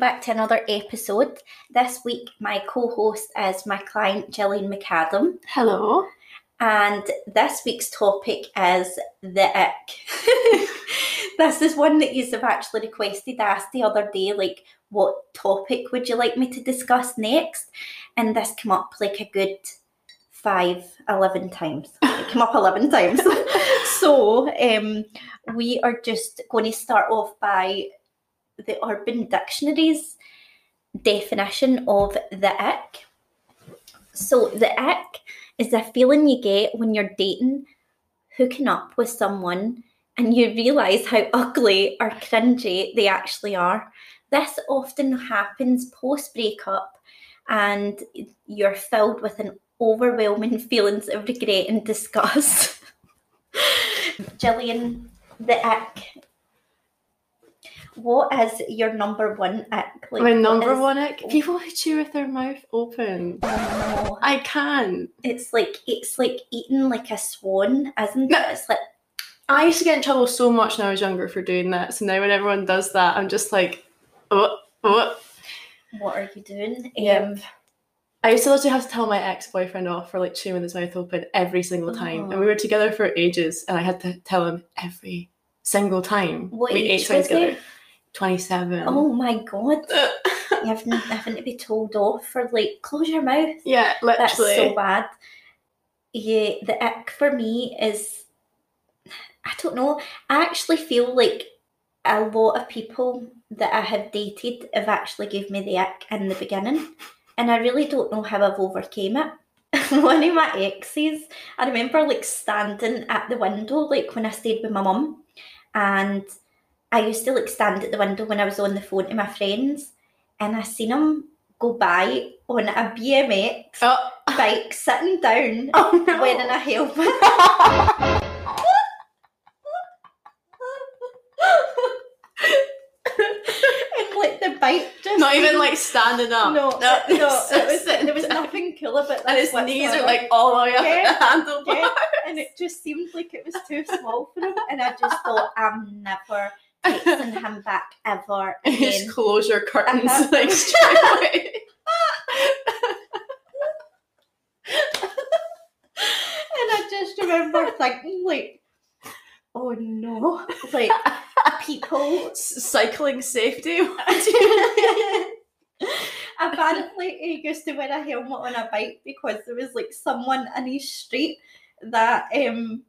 back to another episode. This week, my co host is my client Jillian McAdam, Hello. and this week's topic is the ick. this is one that you have actually requested. I asked the other day, like, what topic would you like me to discuss next? And this came up like a good five, 11 times. It came up 11 times. so, um, we are just going to start off by the Urban Dictionary's definition of the ick. So, the ick is a feeling you get when you're dating, hooking up with someone, and you realise how ugly or cringy they actually are. This often happens post breakup, and you're filled with an overwhelming feelings of regret and disgust. Jillian, the ick. What is your number one ick? Like, My number is- one ick. People who chew with their mouth open. Oh, no. I can't. It's like it's like eating like a swan, isn't it? It's like I used to get in trouble so much when I was younger for doing that. So now when everyone does that, I'm just like, oh, oh. what are you doing? Yep. Um, I used to literally have to tell my ex boyfriend off for like chewing with his mouth open every single time. And we were together for ages and I had to tell him every single time. What we ate together. he? Together. 27. oh my god, you haven't having to be told off for like close your mouth. yeah, literally. That's so bad. Yeah, the ick for me is I don't know. I actually feel like a lot of people that I have dated have actually gave me the ick in the beginning. And I really don't know how I've overcame it. One of my exes, I remember like standing at the window, like when I stayed with my mum, and I used to like stand at the window when I was on the phone to my friends, and I seen him go by on a BMX oh. bike sitting down oh no. wearing a helmet. and like the bike Not even like standing up. no, no, it was, there was nothing cool about And this his knees are like all the way up Yeah, the handlebar. yeah. and it just seemed like it was too small for him, and I just thought I'm never texting him back ever And again. just close your curtains Uh-huh. like straight away. And I just remember thinking, like, oh no, like people. Cycling safety. Apparently, he used to wear a helmet on a bike because there was like someone in his street that um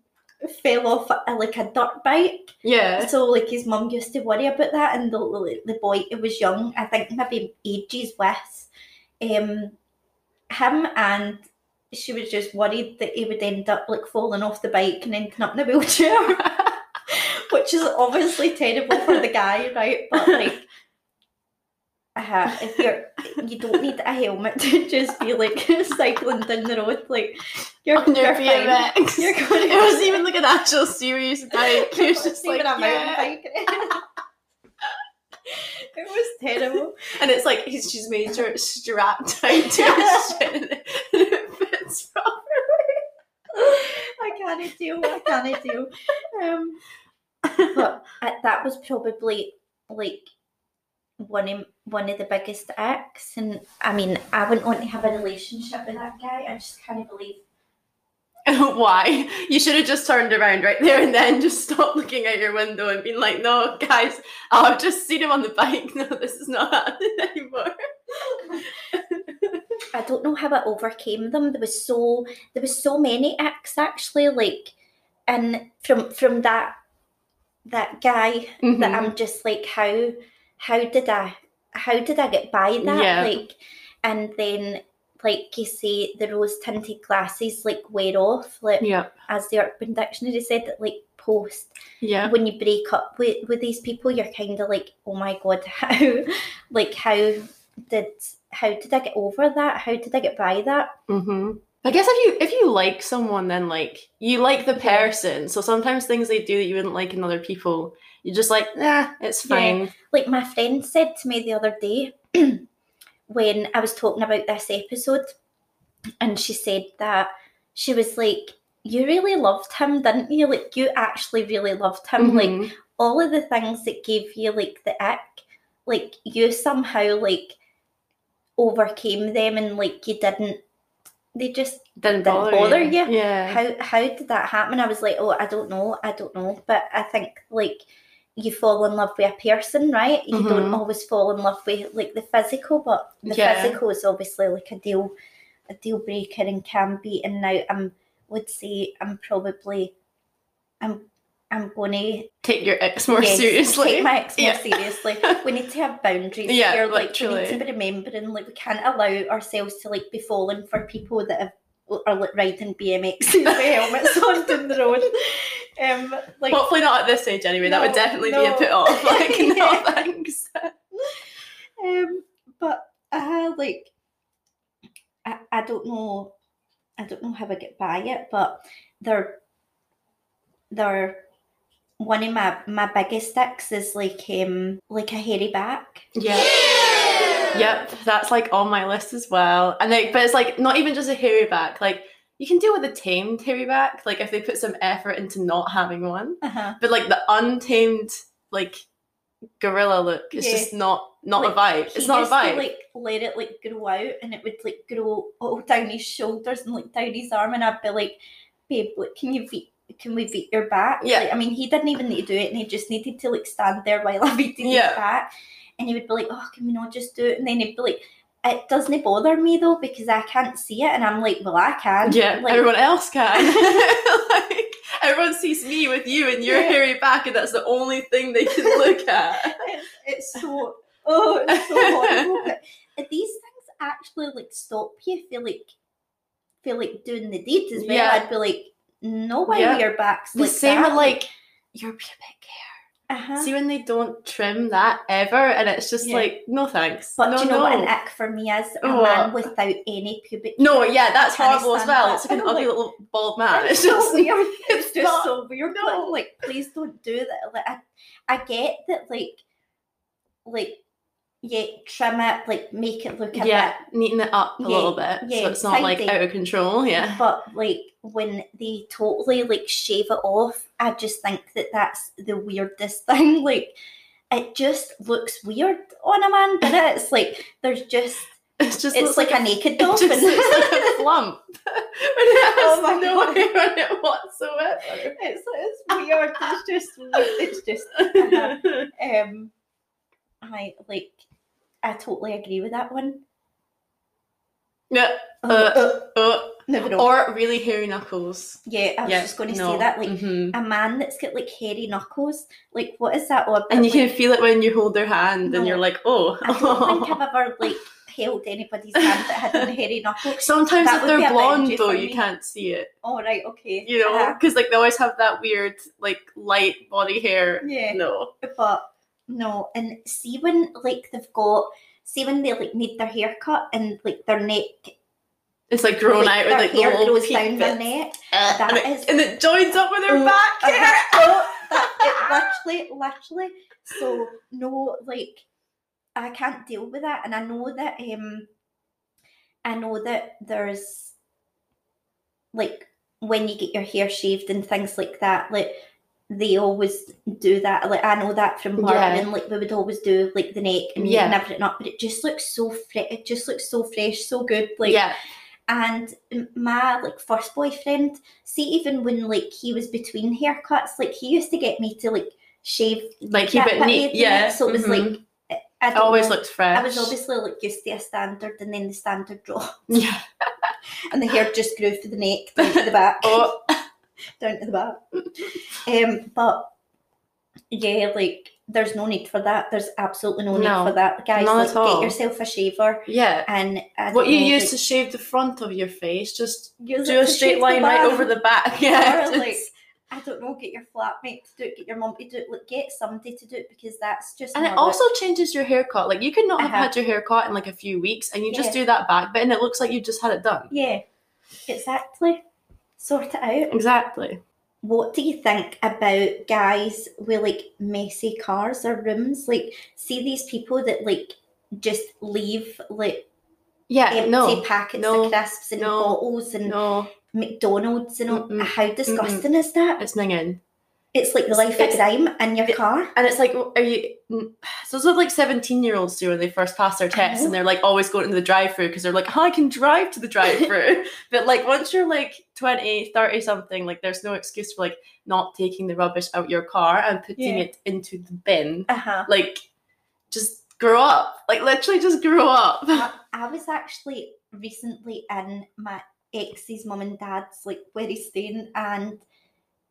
fell off a, like a dirt bike. yeah. So like his mum used to worry about that, and the the boy it was young, I think maybe ages with um him, and she was just worried that he would end up like falling off the bike and ending up in a wheelchair, which is obviously terrible for the guy, right? But like. Uh, if you're, you don't need a helmet to just be like cycling down the road. Like you're, On your. BMX. You're going. It wasn't even like an actual serious bike. It was just like, a mountain yeah. bike. it was terrible. And it's like he's just made sure it's strapped down to his chin and it- fits properly. I can't deal. I can't deal. Um, but uh, that was probably like one of one of the biggest acts, and I mean, I wouldn't want to have a relationship with that guy. I just can't believe. Why? You should have just turned around right there and then just stopped looking out your window and been like, no, guys, oh, I've just seen him on the bike. No, this is not happening anymore. I don't know how I overcame them. There was so there was so many acts actually, like, and from from that that guy that Mhm. I'm just like, how how did I how did I get by that? Yeah. Like, and then like you say, the rose tinted glasses like wear off, like Yeah. as the Urban Dictionary said, that like post Yeah. when you break up with with these people, you're kind of like, oh my god, how like how did how did I get over that? How did I get by that? Mm-hmm. I guess if you if you like someone, then like you like the person. So sometimes things they do that you wouldn't like in other people, you're just like, nah, it's Yeah. fine. Like my friend said to me the other day when I was talking about this episode, and she said that she was like, You really loved him, didn't you? Like, you actually really loved him. Like, Mhm. all of the things that gave you like the ick, like you somehow like overcame them and like you didn't they just Didn't, Didn't bother, bother you. you. Yeah. how how did that happen i was like oh i don't know i don't know but i think like you fall in love with a person right you don't Mhm. always fall in love with like the physical but the Yeah. physical is obviously like a deal a deal breaker and can be and now i'm would say i'm probably i'm i'm gonna Take your ex more yes, seriously. take my ex more Yeah. seriously we need to have boundaries Yeah, here like we need to be remembering like we can't allow ourselves to like be falling for people that have are like riding BMXs with helmets on down the road. Um, like Hopefully not at this age anyway. that would No, definitely be a no. put off. Like, no thanks. um, but uh, like I, I don't know, I don't know how I get by it, but they're they're one of my my biggest sticks is like um like a hairy back. Yeah. Yep, that's like on my list as well. And like, but it's like not even just a hairy back. Like you can deal with a tamed hairy back, like if they put some effort into not having one. Uh-huh. But like the untamed, like gorilla look, it's Yeah. just not not Like, a vibe. It's not a to, vibe. like let it like grow out, and it would like grow all down his shoulders and like down his arm, and I'd be like, "Babe, can you beat? Can we beat your back?" Yeah. Like, I mean, he didn't even need to do it, and he just needed to like stand there while I beat Yeah. his back, and he would be like, "Oh, can we not just do it?" And then he'd be like. It doesn't bother me though because I can't see it, and I'm like, well, I can. yeah, like, everyone else can. like everyone sees me with you and your Yeah. hairy back, and that's the only thing they can look at. it's, it's so oh it's so horrible but these things actually like stop you feel like feel like doing the deed as well Yeah. i'd be like no way Yeah. your back's The like same that. with like your pubic hair. Uh-huh. See when they don't trim that ever, and it's just Yeah. like no thanks. but no, do you know no. what an ick for me is a What? man without any pubic No, yeah, that's horrible as well. that. It's like an ugly like, little bald man. it's It's so just weird it's just not- so weird no. like, like please don't do that like I, I get that like like yeah trim it like make it look a yeah, bit neaten it up a Yeah, little bit yeah, so it's not like out of control. Yeah, But like when they totally like shave it off, I just think that that's the weirdest thing. Like it just looks weird on a man, it? It's like there's just it's just it's like, like, a naked it just dolphin. like a flump when it has Oh no God. hair on it whatsoever. it's it's weird. It's just it's just uh-huh. um I like I totally agree with that one. yeah, Uh, Uh, uh, uh, never know. or really hairy knuckles. yeah, I was yeah, just going to no. say that. Like Mhm. a man that's got like hairy knuckles. Like what is that about? and you Like, can feel it when you hold their hand, No. and you're like, oh. I don't think I've ever like held anybody's hand that had a hairy knuckle. Sometimes That if they're blonde though, you can't see it. Oh right, okay. You know, Uh-huh. because like they always have that weird like light body hair. Yeah. No. But no, and see when like they've got see when they like need their hair cut and like their neck It's like grown like, out with like the hair little grows down their neck. Uh, That and, it, is- and it joins up with their Oh, back hair. Oh, that, it literally, literally. So no, like I can't deal with that, and I know that um, I know that there's like when you get your hair shaved and things like that, like they always do that. Like I know that from barbering, Yeah. and like we would always do like the neck and Yeah. yeah. everything up, but it just looks so fresh. It just looks so fresh, so good. Like yeah, and my like first boyfriend, see, even when like he was between haircuts, like he used to get me to like shave. like keep it bit neat. Yeah, so it was mhm. like I it always know, looks fresh. I was obviously like used to a standard, and then the standard dropped, yeah. and the hair just grew for the neck down to the back, Oh, down to the back. Um, but yeah, like there's no need for that. There's absolutely no need for that, guys. not like at all. get yourself a shaver, yeah. and I What you know, use like, to shave the front of your face, just do a straight line right over the back. Yeah, Or, like, I don't know, get your flatmate to do it, get your mum to do it, like get somebody to do it because that's just and it also changes your haircut. Like you could not have Uh-huh. had your hair cut in like a few weeks, and you just do that back bit, and it looks like you just had it done. Yeah, exactly. Sort it out. Exactly. What do you think about guys with like messy cars or rooms? Like, see these people that like just leave like Yeah. empty no. packets no, of crisps and no, bottles and No. McDonald's and all. Mm-mm, How disgusting is that? It's minging. It's like the life of It's- crime in your it- car. And it's like, are you? So it's what like seventeen-year-olds do when they first pass their tests, and they're like always going to the drive-through because they're like, oh, I can drive to the drive-through. but like once you're like 20, 30 something, like there's no excuse for like not taking the rubbish out your car and putting Yeah. it into the bin. Uh huh. Like, just grow up. Like literally, just grow up. I, I was actually recently in my ex's mum and dad's like where he's staying and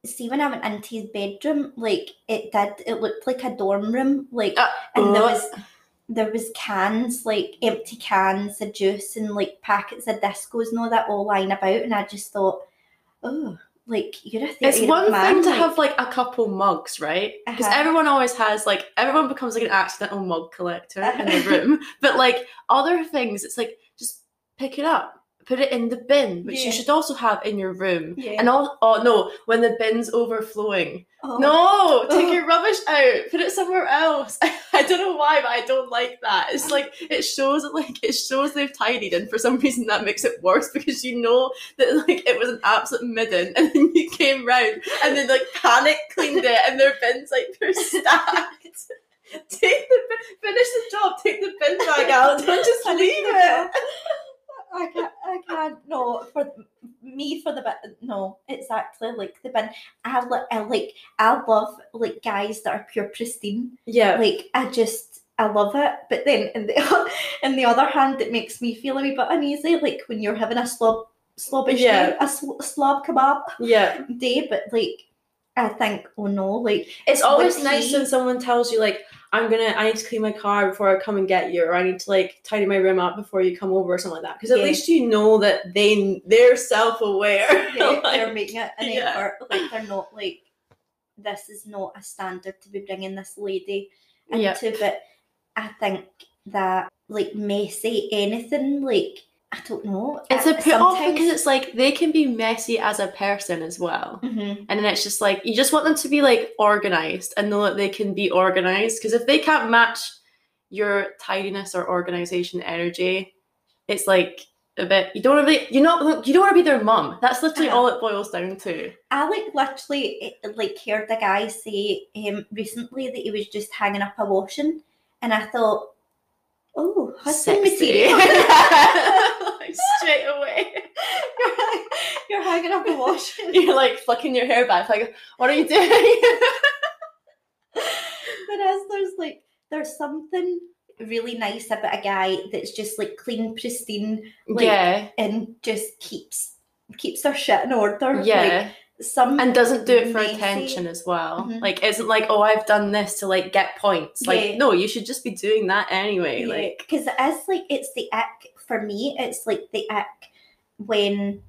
see when I went into his bedroom, like it did it looked like a dorm room. Like Uh, and there uh. was there was cans, like empty cans of juice and like packets of discos and all that all lying about and I just thought, Oh, like you're a It's one man, thing to like, have like a couple mugs, right? Because Uh-huh. everyone always has like everyone becomes like an accidental mug collector in Uh-huh. their room. but like other things, it's like just pick it up, put it in the bin, which Yeah. you should also have in your room. Yeah. And all oh no, when the bin's overflowing. oh, No, take Oh. your rubbish out, put it somewhere else. I don't know why, but I don't like that. It's like it shows it like it shows they've tidied, and for some reason that makes it worse because you know that like it was an absolute midden, and then you came round and then like panic cleaned it, and their bins like they're stacked. Take the finish the job. Take the bin bag out. Don't just leave it. I can't, I can't, no, for me, for the bin, no, exactly, like the bin, I, li- I like, I love, like, guys that are pure pristine, Yeah. like, I just, I love it, but then, in the, in the other hand, it makes me feel a wee bit uneasy, like, when you're having a slob, slobbish Yeah. day, a sl- slob kebab Yeah. day, but, like, I think, oh no, like, It's always nice he- when someone tells you like, I'm gonna I need to clean my car before I come and get you, or I need to like tidy my room up before you come over or something like that. Because at Yeah. least you know that they they're self aware. they, they're making it an yeah. effort. Like they're not like this is not a standard to be bringing this lady into. Yeah. But I think that like messy anything like I don't know. it's a put off because it's like they can be messy as a person as well. Mhm. And then it's just like you just want them to be like organized and know that they can be organized. Because if they can't match your tidiness or organization energy, it's like a bit you don't want to be you not you don't want to be their mum. That's literally Uh-huh. all it boils down to. I like literally eh, like heard a guy say um recently that he was just hanging up a washing, and I thought, oh, husband material. like straight away. you're, you're hanging up a washing. You're like flicking your hair back, like, what are you doing? but as there's like there's something really nice about a guy that's just like clean, pristine, Like, yeah, and just keeps keeps their shit in order. yeah. Like some and doesn't do it for attention as well. Mhm. Like, isn't like, oh, I've done this to like get points. Like, Yeah. no, you should just be doing that anyway. Like, because it is like it's the ick for me. It's like the ick when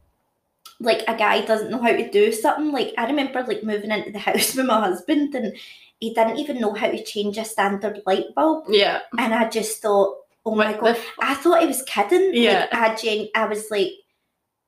like a guy doesn't know how to do something. Like I remember like moving into the house with my husband and he didn't even know how to change a standard light bulb. yeah. And I just thought, oh my What god, the I thought he was kidding. Yeah. Like, I, gen- I was like,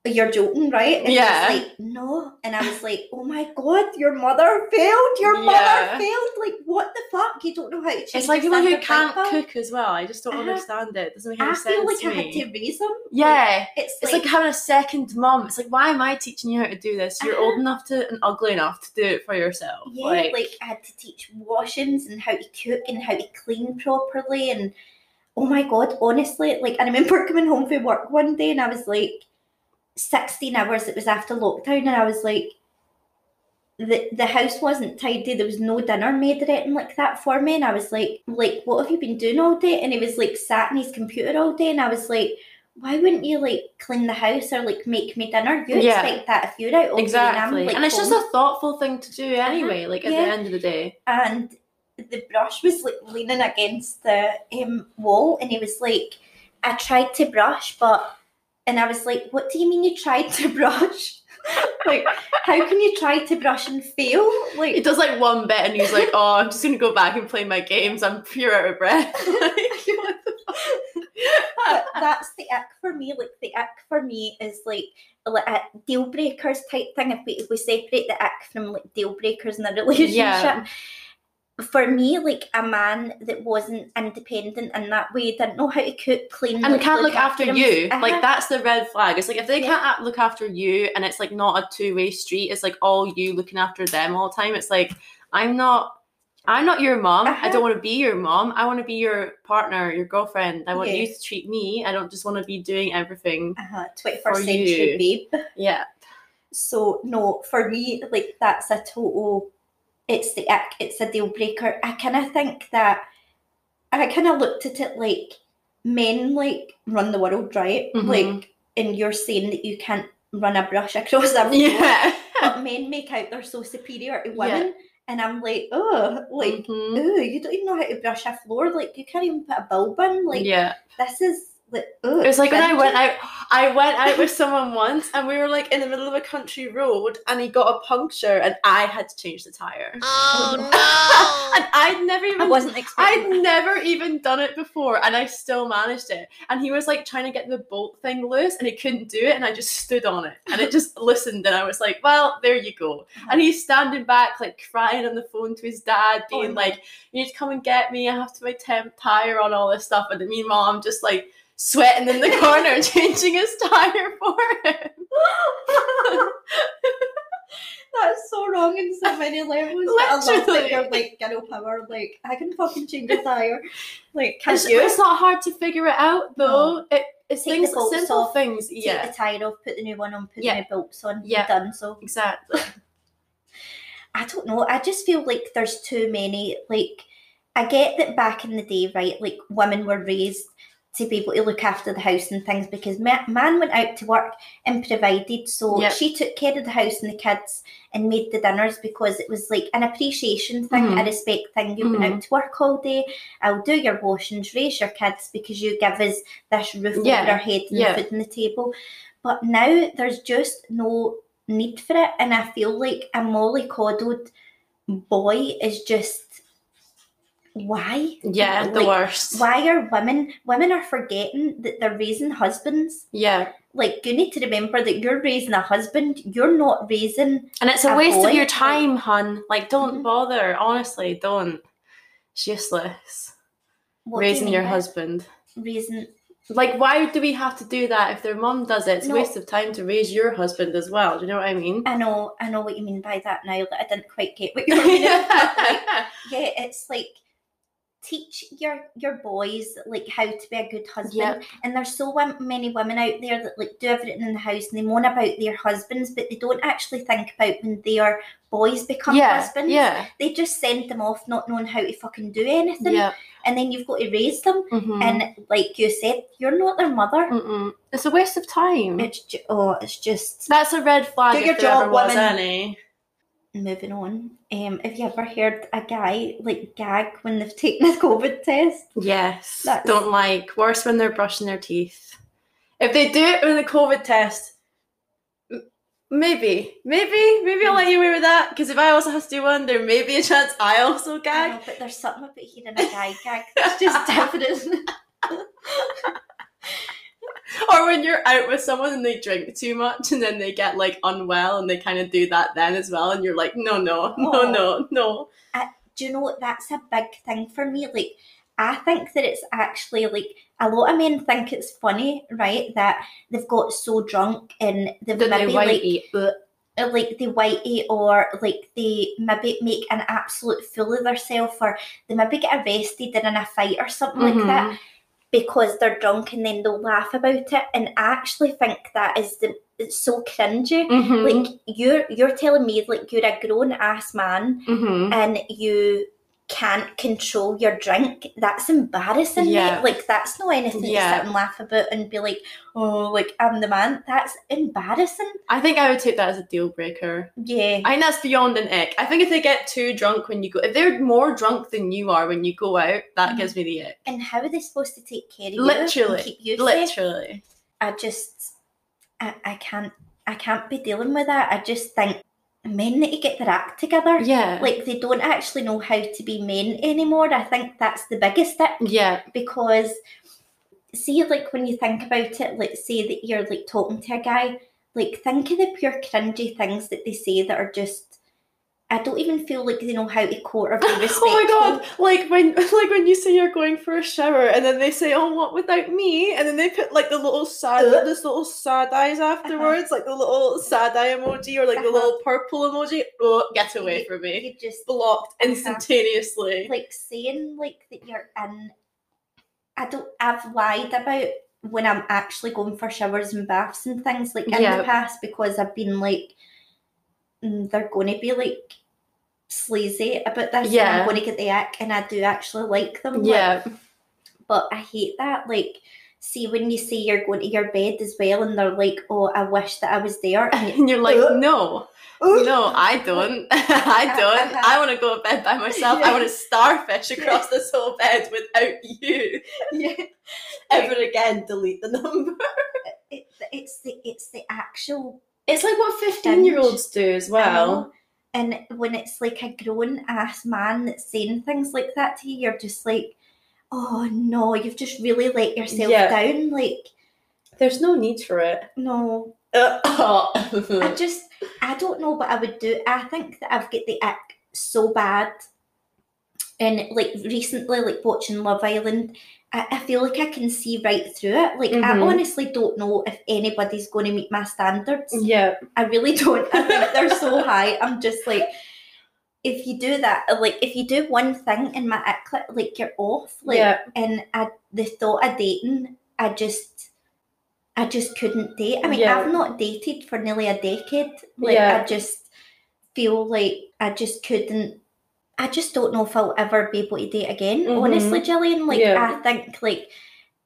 you're joking, right? And Yeah. like, no. And I was like, oh my god, your mother failed. Your Yeah. mother failed. Like, what the fuck? You don't know how to change It's like people who can't cook as well. I just don't Uh-huh. understand it. It doesn't make I any feel sense like to I had to raise them. Like, yeah. it's, It's like, like having a second mom. It's like, why am I teaching you how to do this? You're Uh-huh. old enough to and ugly enough to do it for yourself. yeah, like, I had to teach washings and how to cook and how to clean properly. And oh my god, honestly, like I remember coming home from work one day and I was like, 16 hours, it was after lockdown, and I was like, the, the house wasn't tidy, there was no dinner made or anything like that for me. And I was like, like, what have you been doing all day? And he was like sat in his computer all day, and I was like, why wouldn't you like clean the house or like make me dinner? You Yeah. expect that if you're out all day and exactly. like, and it's just a thoughtful thing to do anyway, like at Yeah. the end of the day. and the brush was like leaning against the um, wall and he was like i tried to brush but and i was like what do you mean you tried to brush like how can you try to brush and fail Like, He does like one bit and he's like, oh, I'm just going to go back and play my games. I'm pure out of breath. like, what the that, that's the ick for me like the ick for me is like like a deal breakers type thing if we, if we separate the ick from like deal breakers in a relationship Yeah. For me, like a man that wasn't independent in that way, didn't know how to cook, clean, and can't look after hims- you. Uh-huh. Like that's the red flag. It's like if they Yeah. can't look after you, and it's like not a two way street. It's like all you looking after them all the time. It's like I'm not. I'm not your mom. I Uh-huh. don't want to be your mom. I want to be your partner, your girlfriend. I want Yeah. you to treat me. I don't just want to be doing everything. Uh-huh, 21st For century you. babe. Yeah. So no, for me, like that's a total. It's the ick. It's a deal breaker. I kind of think that. I kind of looked at it like men like run the world, right? Mhm. Like, and you're saying that you can't run a brush across floor, Yeah. but men make out they're so superior to Yeah. women, and I'm like, oh, like. Ooh, you don't even know how to brush a floor. Like you can't even put a bulb in. Like yeah. this is like. Ooh, It was like when I went cringy. out, I went out with someone once, and we were like in the middle of a country road, and he got a puncture, and I had to change the tire. Oh, and I'd never even I wasn't expecting. I'd never even done it before, and I still managed it. And he was like trying to get the bolt thing loose, and he couldn't do it, and I just stood on it, and it just listened, and I was like, "Well, there you go." Uh-huh. And he's standing back, like crying on the phone to his dad, Oh, being no. like, "You need to come and get me. I have to my temp tire on all this stuff." And then meanwhile, I'm just like sweating in the corner, changing his tire for him. That's so wrong in so many levels. I love that you're like girl power. Like I can fucking change a tire. Like can It's, you? it's not hard to figure it out though. It, it's Take the things, bolts simple off, things. Take Yeah, the tire off, put the new one on, put Yeah. the new bolts on. Yeah. Done. So exactly. I don't know. I just feel like there's too many. Like, I get that back in the day, right? Like, women were raised to be able to look after the house and things because man went out to work and provided. So Yep. she took care of the house and the kids and made the dinners because it was like an appreciation thing, a Mhm. respect thing. You went out to work all day. I'll do your washings, raise your kids because you give us this roof Yeah. over our head and Yeah. food on the table. But now there's just no need for it, and I feel like a mollycoddled boy is just why? Yeah, the worst. Why are women women are forgetting that they're raising husbands? Yeah, Like you need to remember that you're raising a husband. You're not raising and it's a, A waste boy, of your like- time, hun. Like, don't Mhm. bother. Honestly, don't. It's useless. what do you Raising your husband. Raising Like, why do we have to do that if their mom does it? It's No. a waste of time to raise your husband as well. Do you know what I mean? I know I know what you mean by that now. That I didn't quite get what you were meaning. but, like, yeah, it's like teach your your boys like how to be a good husband. Yep. And there's so many women out there that like do everything in the house and they moan about their husbands, but they don't actually think about when their boys become yeah, husbands. yeah, They just send them off not knowing how to fucking do anything, yeah. and then you've got to raise them. mhm. And like you said, you're not their mother. Mm-mm. It's a waste of time. It's ju- oh, it's just That's a red flag. Do your job, ever was woman. any. Moving on. Um, have you ever heard a guy like gag when they've taken a COVID test? Yes. That's- Don't like. Worse when they're brushing their teeth. If they do it with a COVID test, m- maybe, maybe, maybe I'll let you away with that. Because if I also have to do one, there may be a chance I also I gag. know, but there's something about hearing a guy gag that's just different. Or when you're out with someone and they drink too much and then they get like unwell and they kind of do that then as well. And you're like, no, no, no, Oh. no, no. Do you know what? That's a big thing for me. Like, I think that it's actually like a lot of men think it's funny, right? That they've got so drunk and they've they maybe white like eat. uh, like they whitey or like they maybe make an absolute fool of themselves or they maybe get arrested in a fight or something like Mm-hmm. that because they're drunk and then they'll laugh about it and I actually think that is the it's so cringy Mhm. like you're you're telling me like you're a grown ass man Mhm. and you can't control your drink that's embarrassing Yeah. mate. like that's not anything Yeah. to sit and laugh about and be like oh like I'm the man that's embarrassing I think I would take that as a deal breaker. yeah I think that's beyond an ick. I think if they get too drunk when you go, if they're more drunk than you are when you go out, that Mhm. gives me the ick. and how are they supposed to take care of you Literally. keep you safe Literally. I just I, I can't I can't be dealing with that. I just think men need to get their act together. Yeah. Like they don't actually know how to be men anymore. I think that's the biggest thing yeah. because see like when you think about it, like say that you're like talking to a guy, like think of the pure cringy things that they say that are just I don't even feel like they know how to court or be respectful. Oh my god! Like when, like when you say you're going for a shower, and then they say, "Oh, what without me?" and then they put like the little sad, Ugh. this little sad eyes afterwards, like the little sad eye emoji or like the Uh-huh. little purple emoji. Oh, get away from me! You just Blocked Uh-huh. instantaneously. like saying like that you're in. I don't. I've lied about when I'm actually going for showers and baths and things like in Yeah. the past because I've been like, "Mm, they're going to be like sleazy about this. Yeah. I'm going to get the ick, and I do actually like them. like, yeah, but I hate that. Like, see when you say you're going to your bed as well, and they're like, "Oh, I wish that I was there." And and you're like, Ugh. no, no, I don't. I don't. Uh-huh. I want to go to bed by myself. I want to starfish across this whole bed without you. yeah. Ever again, delete the number. It, it's the it's the actual It's like what 15 year olds do as well. know. And when it's like a grown ass man that's saying things like that to you, you're just like, oh no, you've just really let yourself Yeah. down. Like, There's no need for it. no, I just, I don't know what I would do. I think that I've got the ick so bad. And like recently, like watching Love Island, I, I feel like I can see right through it. Like, I Mhm. honestly don't know if anybody's going to meet my standards. yeah. I really don't. I think they're so high. I'm just like, if you do that, like if you do one thing in my like, like you're off. Like, yeah. and I, the thought of dating, I just, I just couldn't date. I mean, Yeah. I've not dated for nearly a decade. Like, Yeah. I just feel like I just couldn't. I just don't know if I'll ever be able to date again. Mhm. Honestly, Jillian, like Yeah. I think like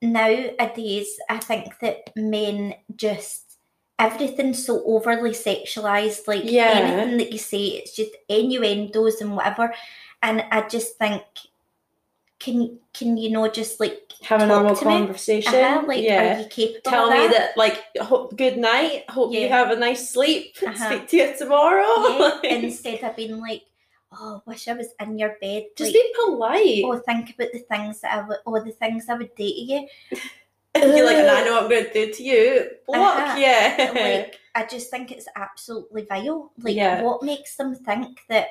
nowadays, I think that men just everything's so overly sexualized. Like Yeah. anything that you say, it's just innuendos and whatever. And I just think, can can you know just like Have a normal conversation. Uh-huh, like, yeah. are you capable Tell of me that? that, like, hope, good night. Hope you have a nice sleep. Uh-huh. Speak to you tomorrow. Yeah, instead of being like, oh, wish I was in your bed. Just like, be polite. oh, think about the things that I would, or the things I would do to you. You're like, and I know what I'm going to do to you. Block, Uh-huh. yeah. like I just think it's absolutely vile. Like Yeah. what makes them think that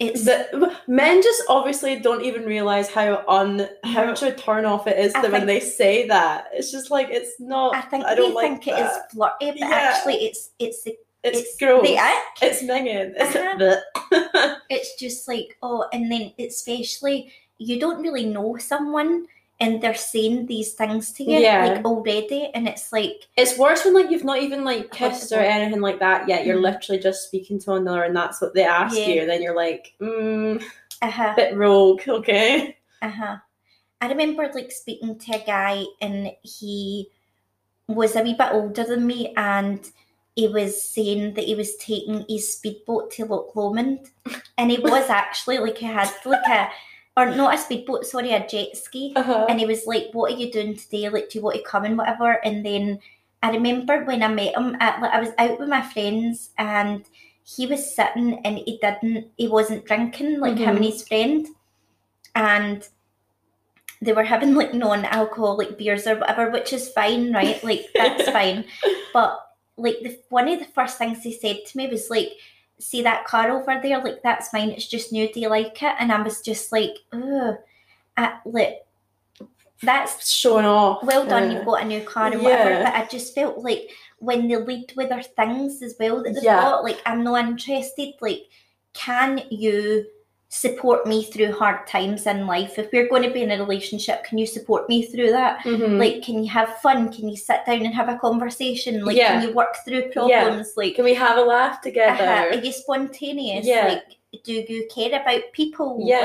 it's The, men just obviously don't even realize how on how much of a turn off it is I that when they say that. It's just like it's not. I think I don't they like think it is flirty, but Yeah. actually it's it's the It's, it's gross. the ick. It's minging. It's Uh-huh. It's just like oh, and then especially you don't really know someone and they're saying these things to you Yeah. like already, and it's like It's worse when like you've not even like kissed or anything like that yet. You're Mhm. literally just speaking to another, and that's what they ask Yeah. you. And then you're like, mm, uh huh. bit rogue, okay. Uh-huh. I remember like speaking to a guy and he was a wee bit older than me and he was saying that he was taking his speedboat to Loch Lomond and he was actually like he had like a or not a speedboat, sorry, a jet ski. Uh-huh. And he was like, What are you doing today? Like, do you want to come and whatever? And then I remember when I met him at like I was out with my friends and he was sitting and he didn't he wasn't drinking, like him Mhm. and his friend. And they were having like non-alcoholic beers or whatever, which is fine, right? Like that's fine. But like the one of the first things he said to me was like, "See that car over there? Like that's mine. It's just new. Do you like it?" And I was just like, "Oh, like that's Showing off. well done. Yeah. You've got a new car and whatever." But I just felt like when they lead with their things as well that they've Yeah. got, like I'm not interested. Like, can you? Support me through hard times in life if we're going to be in a relationship can you support me through that Mhm. like can you have fun can you sit down and have a conversation like Yeah. can you work through Yeah. problems like Can we have a laugh together? are you spontaneous Yeah. like do you care about people yeah.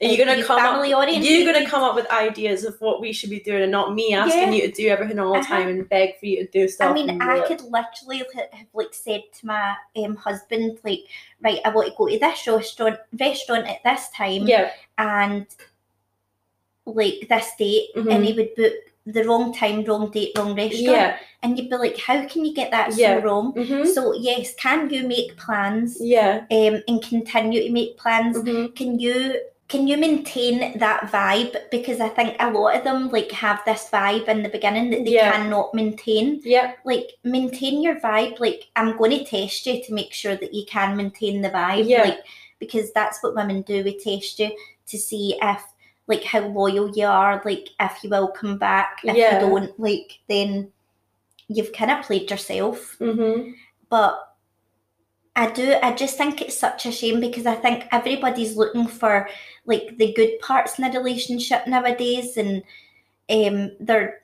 like Are you are gonna you come up? family oriented? You're gonna come up with ideas of what we should be doing, and not me asking Yeah. you to do everything all the Uh-huh. time and beg for you to do stuff. I mean, I you're could literally have like said to my um, husband, like, right, I want to go to this restaurant restaurant at this time, yeah, and like this date, and Mhm. he would book the wrong time, wrong date, wrong restaurant, yeah, and you'd be like, how can you get that Yeah. so wrong? hmm So yes, can you make plans yeah, um, and continue to make plans? hmm Can you can you maintain that vibe? Because I think a lot of them like have this vibe in the beginning that they Yeah. cannot maintain. Yeah. Like maintain your vibe. Like I'm going to test you to make sure that you can maintain the vibe. Yeah. Like because that's what women do. We test you to see if like how loyal you are. Like if you will come back. If Yeah. you don't, like then you've kind of played yourself Mm-hmm. but I do I just think it's such a shame because I think everybody's looking for like the good parts in a relationship nowadays and um they're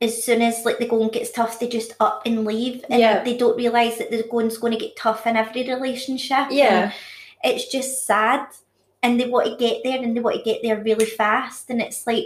as soon as like the going gets tough they just up and leave and Yeah. they don't realise that the going's going to get tough in every relationship Yeah. and it's just sad and they want to get there and they want to get there really fast and it's like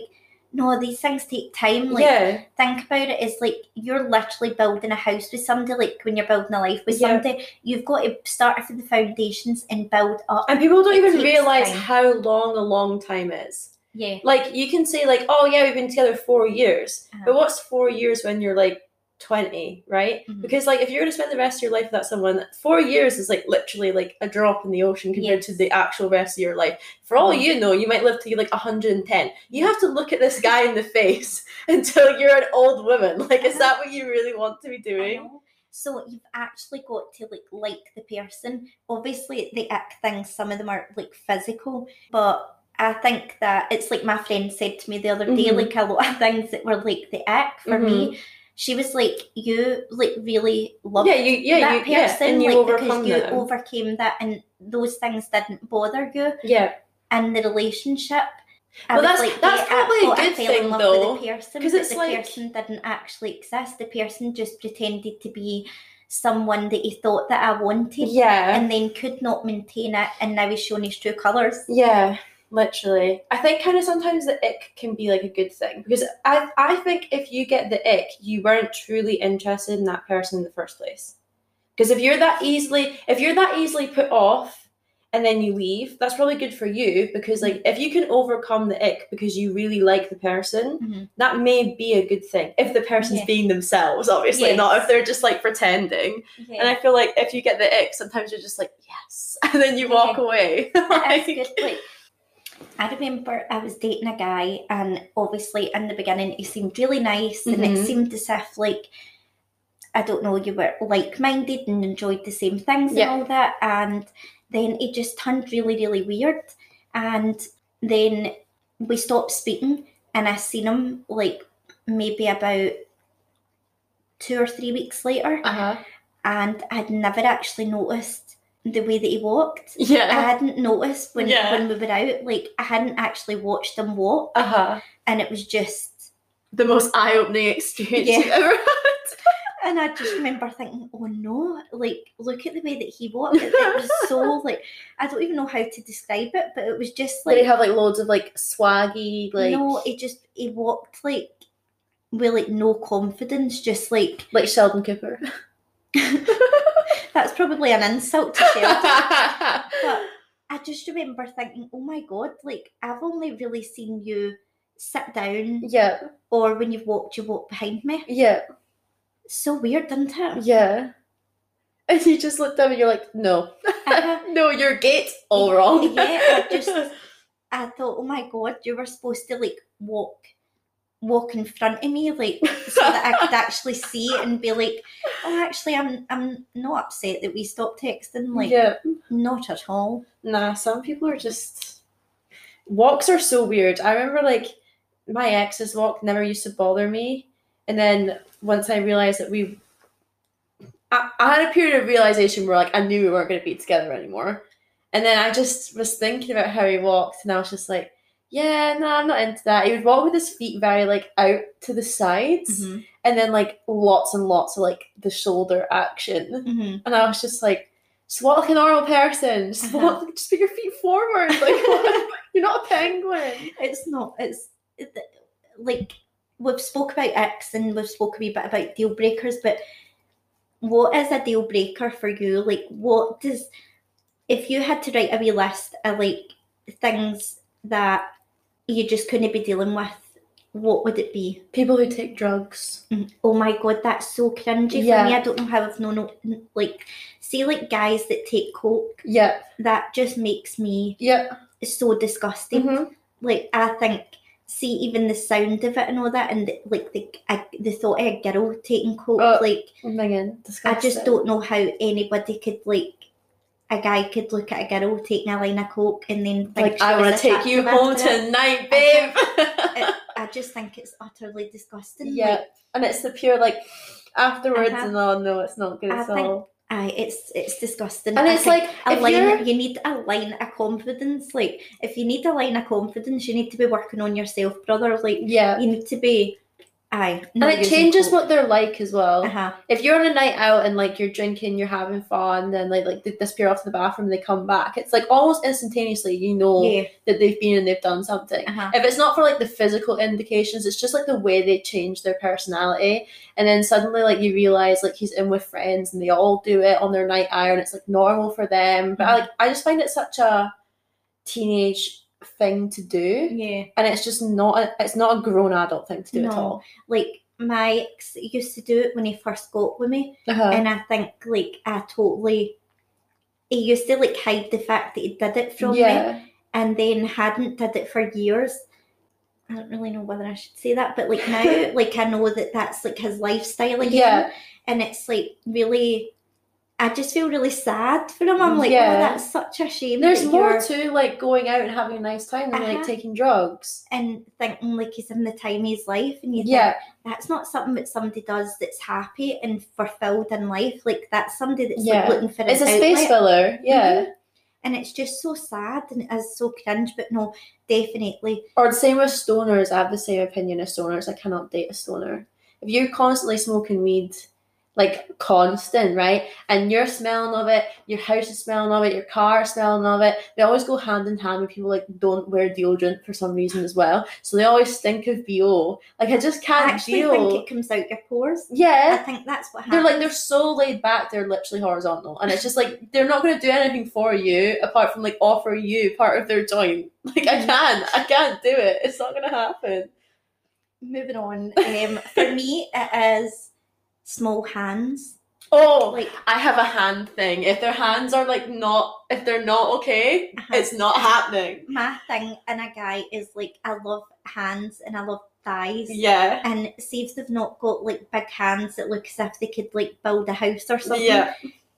no these things take time like yeah. think about it. it is like you're literally building a house with somebody like when you're building a life with Yeah. somebody you've got to start from the foundations and build up And people don't It even realize time. how long a long time is. yeah Like you can say like, oh yeah, we've been together four years, Uh-huh. but what's four years when you're like twenty, right? Mhm. Because like if you're gonna spend the rest of your life with that someone, four years is like literally like a drop in the ocean compared to the actual rest of your life. For all Mhm. you know, you might live to like 110. You have to look at this guy in the face until you're an old woman. Like, is that what you really want to be doing? so you've actually got to like like the person obviously the ick things some of them are like physical but I think that it's like my friend said to me the other day Mhm. like a lot of things that were like the ick for me she was like you like really love Yeah, you yeah, that you yeah, person and you like because you them. overcame that and those things didn't bother you yeah. and the relationship. I Well, that's- like, that's yeah, probably a good fell thing, in love though, with the person, 'cause but it's the like- person didn't actually exist. The person just pretended to be someone that he thought that I wanted, Yeah. and then could not maintain it, and now he's shown his true colours. Yeah, literally. I think kind of sometimes the ick can be like a good thing because I I think if you get the ick, you weren't truly interested in that person in the first place. Because if you're that easily if you're that easily put off and then you leave, that's probably good for you because like if you can overcome the ick because you really like the person, Mhm. that may be a good thing. If the person's being themselves, obviously, not if they're just like pretending. And I feel like if you get the ick, sometimes you're just like, yes. And then you walk away. Like, I remember I was dating a guy, and obviously in the beginning he seemed really nice, and it Mhm. seemed as if like I don't know, you were like minded and enjoyed the same things Yeah. and all that, and then it just turned really, really weird, and then we stopped speaking, and I seen him like maybe about two or three weeks later, Uh-huh. and I'd never actually noticed the way that he walked. Yeah. I hadn't noticed when Yeah. when we were out. Like I hadn't actually watched him walk, Uh huh. and it was just. The most eye opening experience Yeah. you've ever had. And I just remember thinking, oh no, like look at the way that he walked. It, it was so like I don't even know how to describe it, but it was just Did like he have like loads of like swaggy, like no, he just he walked like with like no confidence, just like like Sheldon Cooper? that's probably an insult to Sheldon. but I just remember thinking, oh my god, like I've only really seen you sit down yeah, or when you've walked, you walk behind me. yeah, So weird, isn't it? yeah. And you just looked up and you're like, no, Uh-huh. no, your gate's all wrong. yeah, I just I thought, oh my god, you were supposed to like walk walk in front of me, like so that I could actually see it and be like, oh actually I'm I'm not upset that we stopped texting, like yeah. not at all. Nah, some people are just walks are so weird. I remember like my ex's walk never used to bother me, and then once I realized that we, I, I had a period of realization where like I knew we weren't going to be together anymore, and then I just was thinking about how he walked, and I was just like, yeah, no, I'm not into that. He would walk with his feet very like out to the sides, Mm-hmm. and then like lots and lots of like the shoulder action. Mm-hmm. And I was just like, just walk like a normal person. Just Uh-huh. walk, just put your feet forward. Like what? you're not a penguin. It's not. It's it, like we've spoke about X and we've spoke a wee bit about deal breakers, but what is a deal breaker for you? Like, what does if you had to write a wee list of like things that you just couldn't be dealing with? What would it be? People who take drugs. Oh my god, that's so cringy Yeah. for me. I don't know how I've known like see like guys that take coke. Yeah, That just makes me yeah. so disgusting. Mhm. Like I think, see even the sound of it and all that, and the, like the I, the thought of a girl taking coke, Oh, like I disgusting. just don't know how anybody could like. A guy could look at a girl taking a line of coke and then think Like, I want to take you home it. tonight, babe. It- I just think it's utterly disgusting. yeah, Like, and it's the pure like afterwards, Uh-huh. and oh no, it's not good I at think all. aye, it's it's disgusting. And I it's like a if line. you're You need a line of confidence. Like if you need a line of confidence, you need to be working on yourself, brother. Like yeah, you need to be. Aye, and it changes what they're like as well. Uh-huh. if you're on a night out and like you're drinking, you're having fun, then like like they disappear off to the bathroom, they come back. It's like almost instantaneously, you know Yeah. that they've been and they've done something. Uh-huh. If it's not for like the physical indications, it's just like the way they change their personality, and then suddenly like you realize like he's in with friends and they all do it on their night out, and it's like normal for them. But I, like I just find it such a teenage thing to do, Yeah. and it's just not a, it's not a grown adult thing to do at all. Like my ex used to do it when he first got with me, Uh-huh. and I think like I totally. He used to like hide the fact that he did it from me. and then hadn't did it for years. I don't really know whether I should say that, but like now, like I know that that's like his lifestyle again, Yeah. and it's like really. I just feel really sad for him. I'm like, Yeah. oh, that's such a shame. There's more to like going out and having a nice time than like Uh-huh. taking drugs. and thinking like he's in the time of his life, and you Yeah, think that's not something that somebody does that's happy and fulfilled in life. Like that's somebody that's Yeah. like looking for it's a an space outlet. filler. Yeah, and it's just so sad and it is so cringe. But no, definitely, or the same with stoners. I have the same opinion as stoners. I cannot date a stoner. If you're constantly smoking weed, like constant, right, and you're smelling of it, your house is smelling of it, your car is smelling of it. They always go hand in hand with people like don't wear deodorant for some reason as well. So they always stink of bo. Like I just can't actually deal. think it comes out your pores. Yeah. I think that's what They're like they're so laid back. They're literally horizontal, and it's just like they're not going to do anything for you apart from like offer you part of their joint. Like I Mhm. can't, I can't do it. It's not going to happen. moving on. Um, for me, it is small hands. Oh, Like I have a hand thing. If their hands are like not, if they're not okay, Uh-huh. it's not happening. my thing in a guy is like I love hands and I love thighs. Yeah, And see if they've not got like big hands that look as if they could like build a house or something. yeah.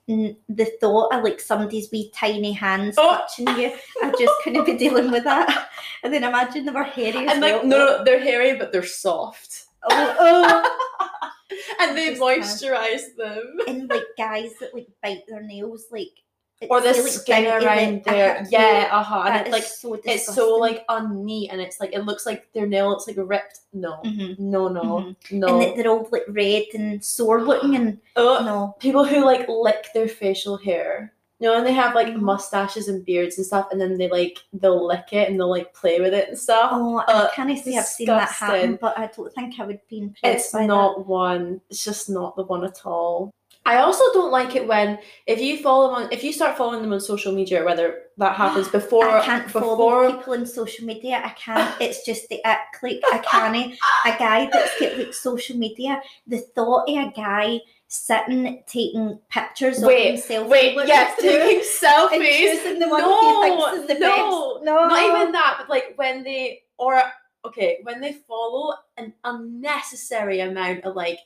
N- The thought of like somebody's wee tiny hands Oh. touching you, I just couldn't be dealing with that. And then imagine they were hairy. as And like well. no, they're hairy, but they're soft, Oh, oh. and they moisturize them. and like guys that like bite their nails like Or the like, skin around the- there, uh-huh, yeah, uh huh. And it, is like so it's so like unneat and it's like it looks like their nail looks like ripped. No, Mhm. no, no, Mhm. no. and they're all like red and sore looking and oh, no People who like lick their facial hair. You know, and they have like Mhm. mustaches and beards and stuff, and then they like they'll lick it and they'll like play with it and stuff. oh Uh, I can't say I've seen that happen but I don't think I would be impressed it's not one. It's just not the one at all. I also don't like it when if you follow them on if you start following them on social media, whether that happens before I can't before follow people on social media I can't it's just the ick like I can't a guy that's got like social media the thought of a guy sitting taking pictures Wait, of himself Wait, yes, taking selfies. choosing the one no, he thinks is the no, best no not even that, but like when they or okay, when they follow an unnecessary amount of like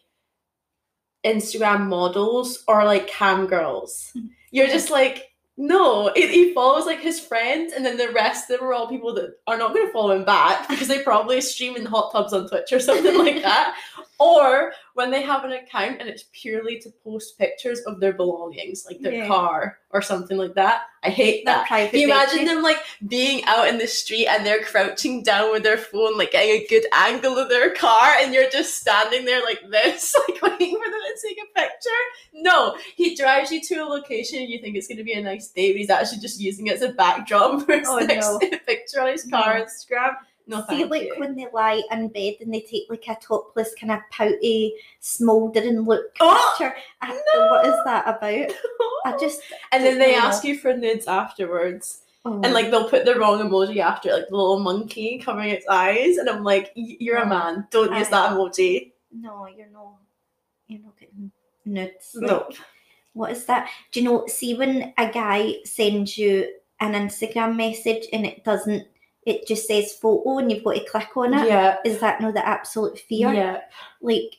Instagram models or like cam girls, Mhm. you're just like. No, he, he follows like his friends, and then the rest of them are all people that are not going to follow him back because they probably stream in hot tubs on Twitch or something like that. Or when they have an account and it's purely to post pictures of their belongings, like their Yeah. car or something like that. I hate that. that Can you imagine them like being out in the street and they're crouching down with their phone, like getting a good angle of their car, and you're just standing there like this, like waiting for them to take a picture? No, he drives you to a location and you think it's going to be a nice day, but he's actually just using it as a backdrop for his Oh, next no. picture on his car No. Instagram. No, See, like you. when they lie in bed and they take like a topless kind of pouty, smouldering look Oh, picture. I- no. What is that about? I just and then they know. ask you for nudes afterwards. oh, And like oh. they'll put the wrong emoji after, like the little monkey covering its eyes, and I'm like, "You're a man. Don't use that emoji." no, you're not. You're not getting nudes. No. What is that? Do you know? See when a guy sends you an Instagram message and it doesn't it just says photo and you've got to click on it. Yeah. Is that not the absolute fear? Yeah. Like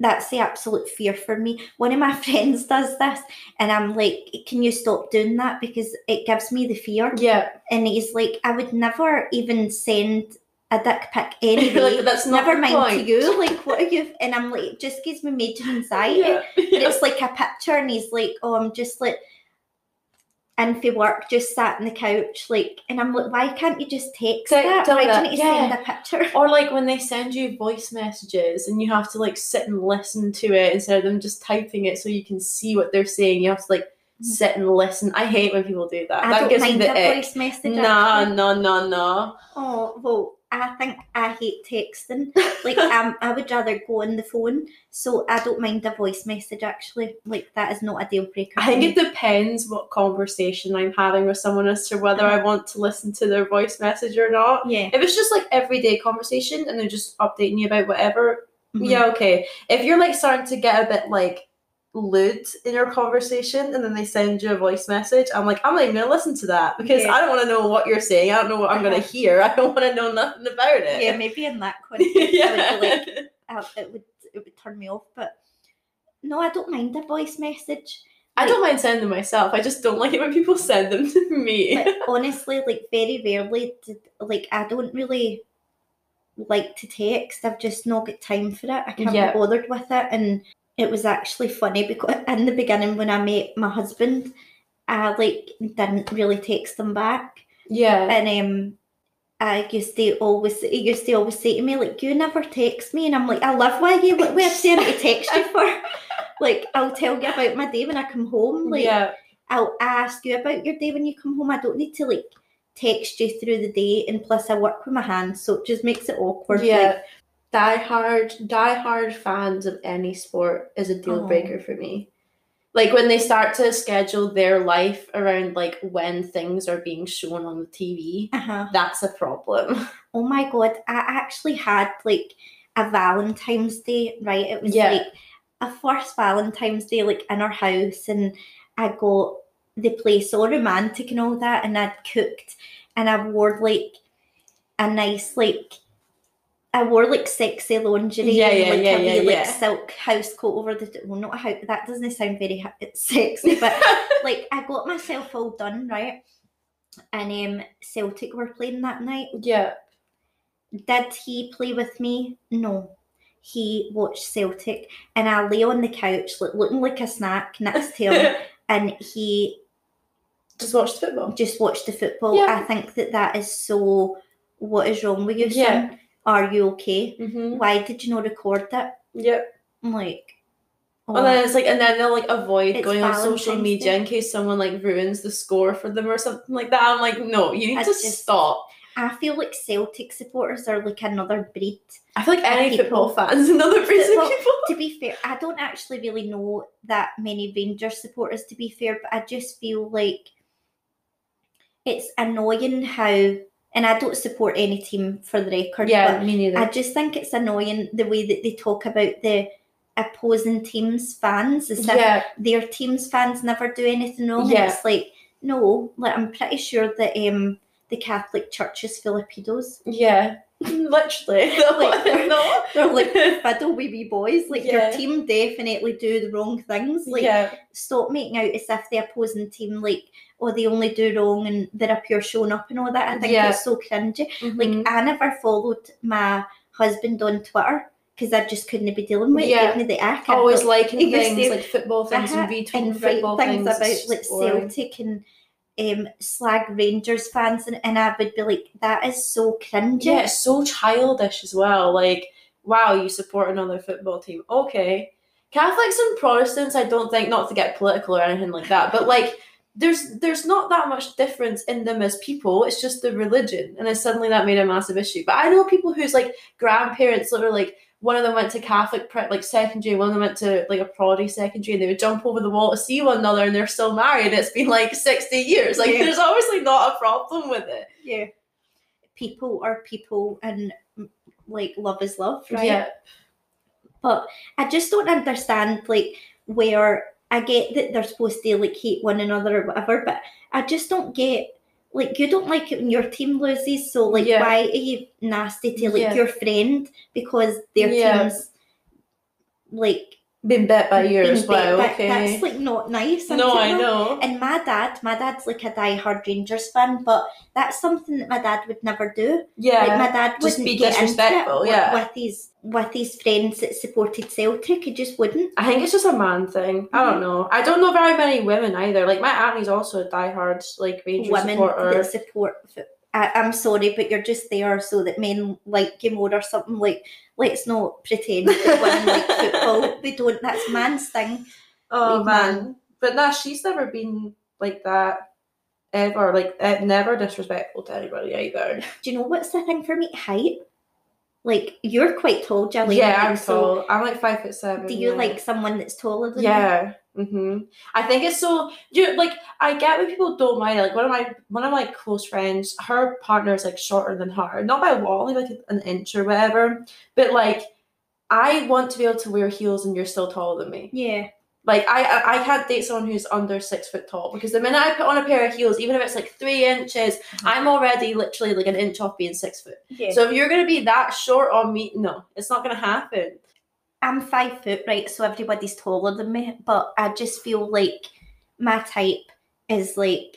that's the absolute fear for me. One of my friends does this and I'm like, Can you stop doing that? Because it gives me the fear. Yeah. And he's like, I would never even send a dick pic anyway. Like, that's not Never mind point. to you. Like, what are you? And I'm like, it just gives me major anxiety. Yeah. But it's like a picture, and he's like, "Oh, I'm just like in for work, just sat on the couch, like." And I'm like, "Why can't you just text Te- that? Why that, do you need to send a picture?" Or like when they send you voice messages and you have to like sit and listen to it instead of them just typing it so you can see what they're saying. You have to like mm-hmm. sit and listen. I hate when people do that. I that don't gives me mind the voice message. Nah, actually. no, no, no. Oh well, I think I hate texting. Like, um, I would rather go on the phone, so I don't mind a voice message. Actually, like that is not a deal breaker. I think it depends what conversation I'm having with someone as to whether I want to listen to their voice message or not. yeah. If it's just like everyday conversation and they're just updating you about whatever, Mhm. yeah, okay. If you're like starting to get a bit like lewd in your conversation and then they send you a voice message, I'm like, I'm not even gonna listen to that because Yeah. I don't want to know what you're saying. I don't know what I'm gonna Uh-huh. hear. I don't want to know nothing about it. Yeah, maybe in that context, would like, uh, it would it would turn me off. But no, I don't mind a voice message. I don't mind sending them myself. I just don't like it when people send them to me. Honestly, like very rarely, did, like I don't really like to text. I've just not got time for it. I can't Yeah. be bothered with it. And it was actually funny because in the beginning when I met my husband, I like didn't really text him back. yeah. And um I used to always he used to always say to me, like, you never text me and I'm like, I love why you what am I to text you for? like I'll tell you about my day when I come home. Like yeah. I'll ask you about your day when you come home. I don't need to like text you through the day and plus I work with my hands, so it just makes it awkward. Yeah. Like, die hard die hard fans of any sport is a deal Oh. breaker for me. Like when they start to schedule their life around like when things are being shown on the TV, uh-huh. that's a problem. Oh my god, I actually had like a Valentine's Day, right? It was Yeah. like a first Valentine's Day, like in our house, and I got the place all romantic and all that, and I'd cooked, and I wore like a nice like. I wore like sexy lingerie, Yeah, and, yeah, like yeah, a wee yeah, like silk house coat over the. Well, not a house. That doesn't sound very sexy, but like I got myself all done right, and um Celtic were playing that night, yeah. did he play with me? No. He watched Celtic and I lay on the couch like, looking like a snack next to him and he Just watched the football. just watched the football. I think that that is so what is wrong with you Yeah. son? Are you okay? Mm-hmm. Why did you not record that? Yep. I'm like oh, And then it's like, and then they'll like avoid It's going on social media Day. in case someone like ruins the score for them or something like that. I'm like, no, you need I to just- stop. I feel like Celtic supporters are like another breed. I feel like any people- football fans another breed of Football- people. to be fair, I don't actually really know that many Rangers supporters to be fair, but I just feel like it's annoying how, and I don't support any team for the record, Yeah, but me neither. I just think it's annoying the way that they talk about the opposing teams' fans as if their team's fans never do anything wrong. Yeah. And it's like, no, like I'm pretty sure that um the Catholic Church is pedos. yeah, literally. Like, they're- no, They're like fiddle wee wee boys. Like Yeah. your team definitely do the wrong things. Like yeah, stop making out as if the opposing team like oh they only do wrong and they're up here showing up and all that. I think Yeah. it's so cringy. Mhm. Like I never followed my husband on Twitter because I just couldn't be dealing with it. Yeah. It gave me the ick. I always thought- liking things to- like football things Uh-huh, and retweeting football things things, about like. Celtic and um slag Rangers fans and, and I would be like that is so cringy. Yeah, it's so childish as well. Like, wow, you support another football team. Okay. Catholics and Protestants, I don't think not to get political or anything like that, but like there's there's not that much difference in them as people. It's just the religion. And then suddenly that made a massive issue. But I know people whose like grandparents were like one of them went to Catholic pre- like secondary, one of them went to like a Prodi secondary, and they would jump over the wall to see one another, and they're still married. It's been like sixty years. Like, Yeah. there's obviously not a problem with it. yeah. People are people and like love is love, right? Yeah, But I just don't understand like where I get that they're supposed to like hate one another or whatever, but I just don't get like you don't like it when your team loses, so like Yeah. why are you nasty to like Yeah. your friend because their Yeah. team's like Been bit by you being as well. That- okay. That's like not nice. no, I know. And my dad, my dad's like a die-hard Rangers fan, but that's something that my dad would never do. Yeah. Like my dad just wouldn't be get into it disrespectful, yeah. with his with his friends that supported Celtic. He just wouldn't. I think it's just a man thing. I don't mhm. know. I don't know very many women either. Like my auntie's also a diehard like Rangers Women supporter. that support. f- I, I'm sorry, but you're just there so that men like you more or something. Like, let's not pretend that women like football. They don't. That's man's thing. Oh Leave man. man. But nah, she's never been like that ever. Like eh, never disrespectful to anybody either. Do you know what's the thing for me? Height. Like you're quite tall, Jelly. yeah, I'm so tall. I'm like five foot seven. Do you yeah. like someone that's taller than you? Yeah. Hmm I think it's so you like I get when people don't mind. Like one of my one of my close friends, her partner is like shorter than her. Not by a lot, only like an inch or whatever. But like I want to be able to wear heels and you're still taller than me. Yeah. Like I I I can't date someone who's under six foot tall because the minute I put on a pair of heels, even if it's like three inches, I'm already literally like an inch off being six foot. Yeah. So if you're gonna be that short on me, no, it's not gonna happen. I'm five foot, right? So everybody's taller than me, but I just feel like my type is like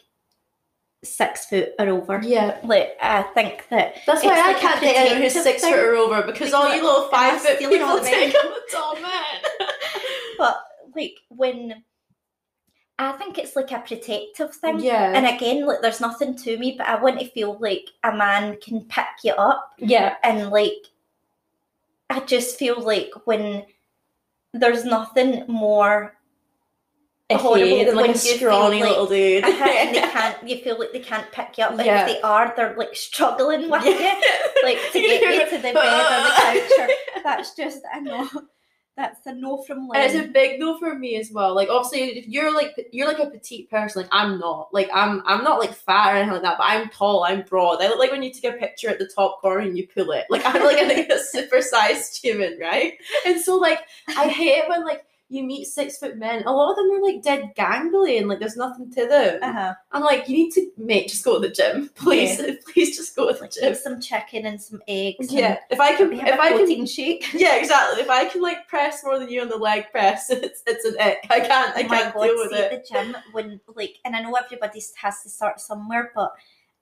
six foot or over. Yeah. Like I think that That's why I like can't date anyone who's six thing. foot or over because all you little five foot people all the up a tall man. but like when I think it's like a protective thing. yeah. And again, like there's nothing to me, but I want to feel like a man can pick you up yeah. and like I just feel like when there's nothing more horrible than like when a you feel scrawny like- little dude. and they can't you feel like they can't pick you up but Yeah. if they are they're like struggling with Yeah. you like to get you to the bed or the couch or that's just I know that's a no from And it's a big no for me as well. Like obviously, if you're like you're like a petite person, like I'm not. Like I'm I'm not like fat or anything like that. But I'm tall. I'm broad. I look like when you take a picture at the top corner and you pull it. Like I'm like a, like a super sized human, right? And so like I hate it when like you meet six foot men. A lot of them are like dead gangly and like there's nothing to them. uh-huh I'm like, you need to mate, just go to the gym, please, please, just go to the gym. eat some chicken and some eggs Yeah, if I can, and maybe have if I can, shake yeah, exactly. If I can like press more than you on the leg press, it's it's an ick. I can't, I oh can't god deal with see it. the gym when like and I know everybody has to start somewhere but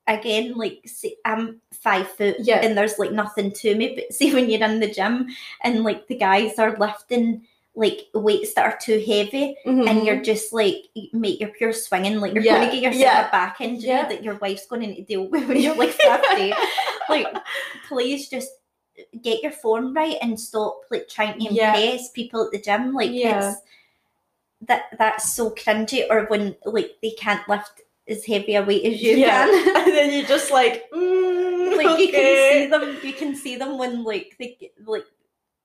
again like see, I'm five foot Yeah. and there's like nothing to me but see when you're in the gym and like the guys are lifting like weights that are too heavy Mhm. and you're just like mate you're pure swinging like you're Yeah, going to get yourself yeah, a back injury yeah. that your wife's going to need to deal with when you're like 50 like please just get your form right and stop like trying to impress people at the gym. Like it's that that's so cringy or when like they can't lift as heavy a weight as you can. And then you're just like, mm, like you can see them you can see them when like they get- like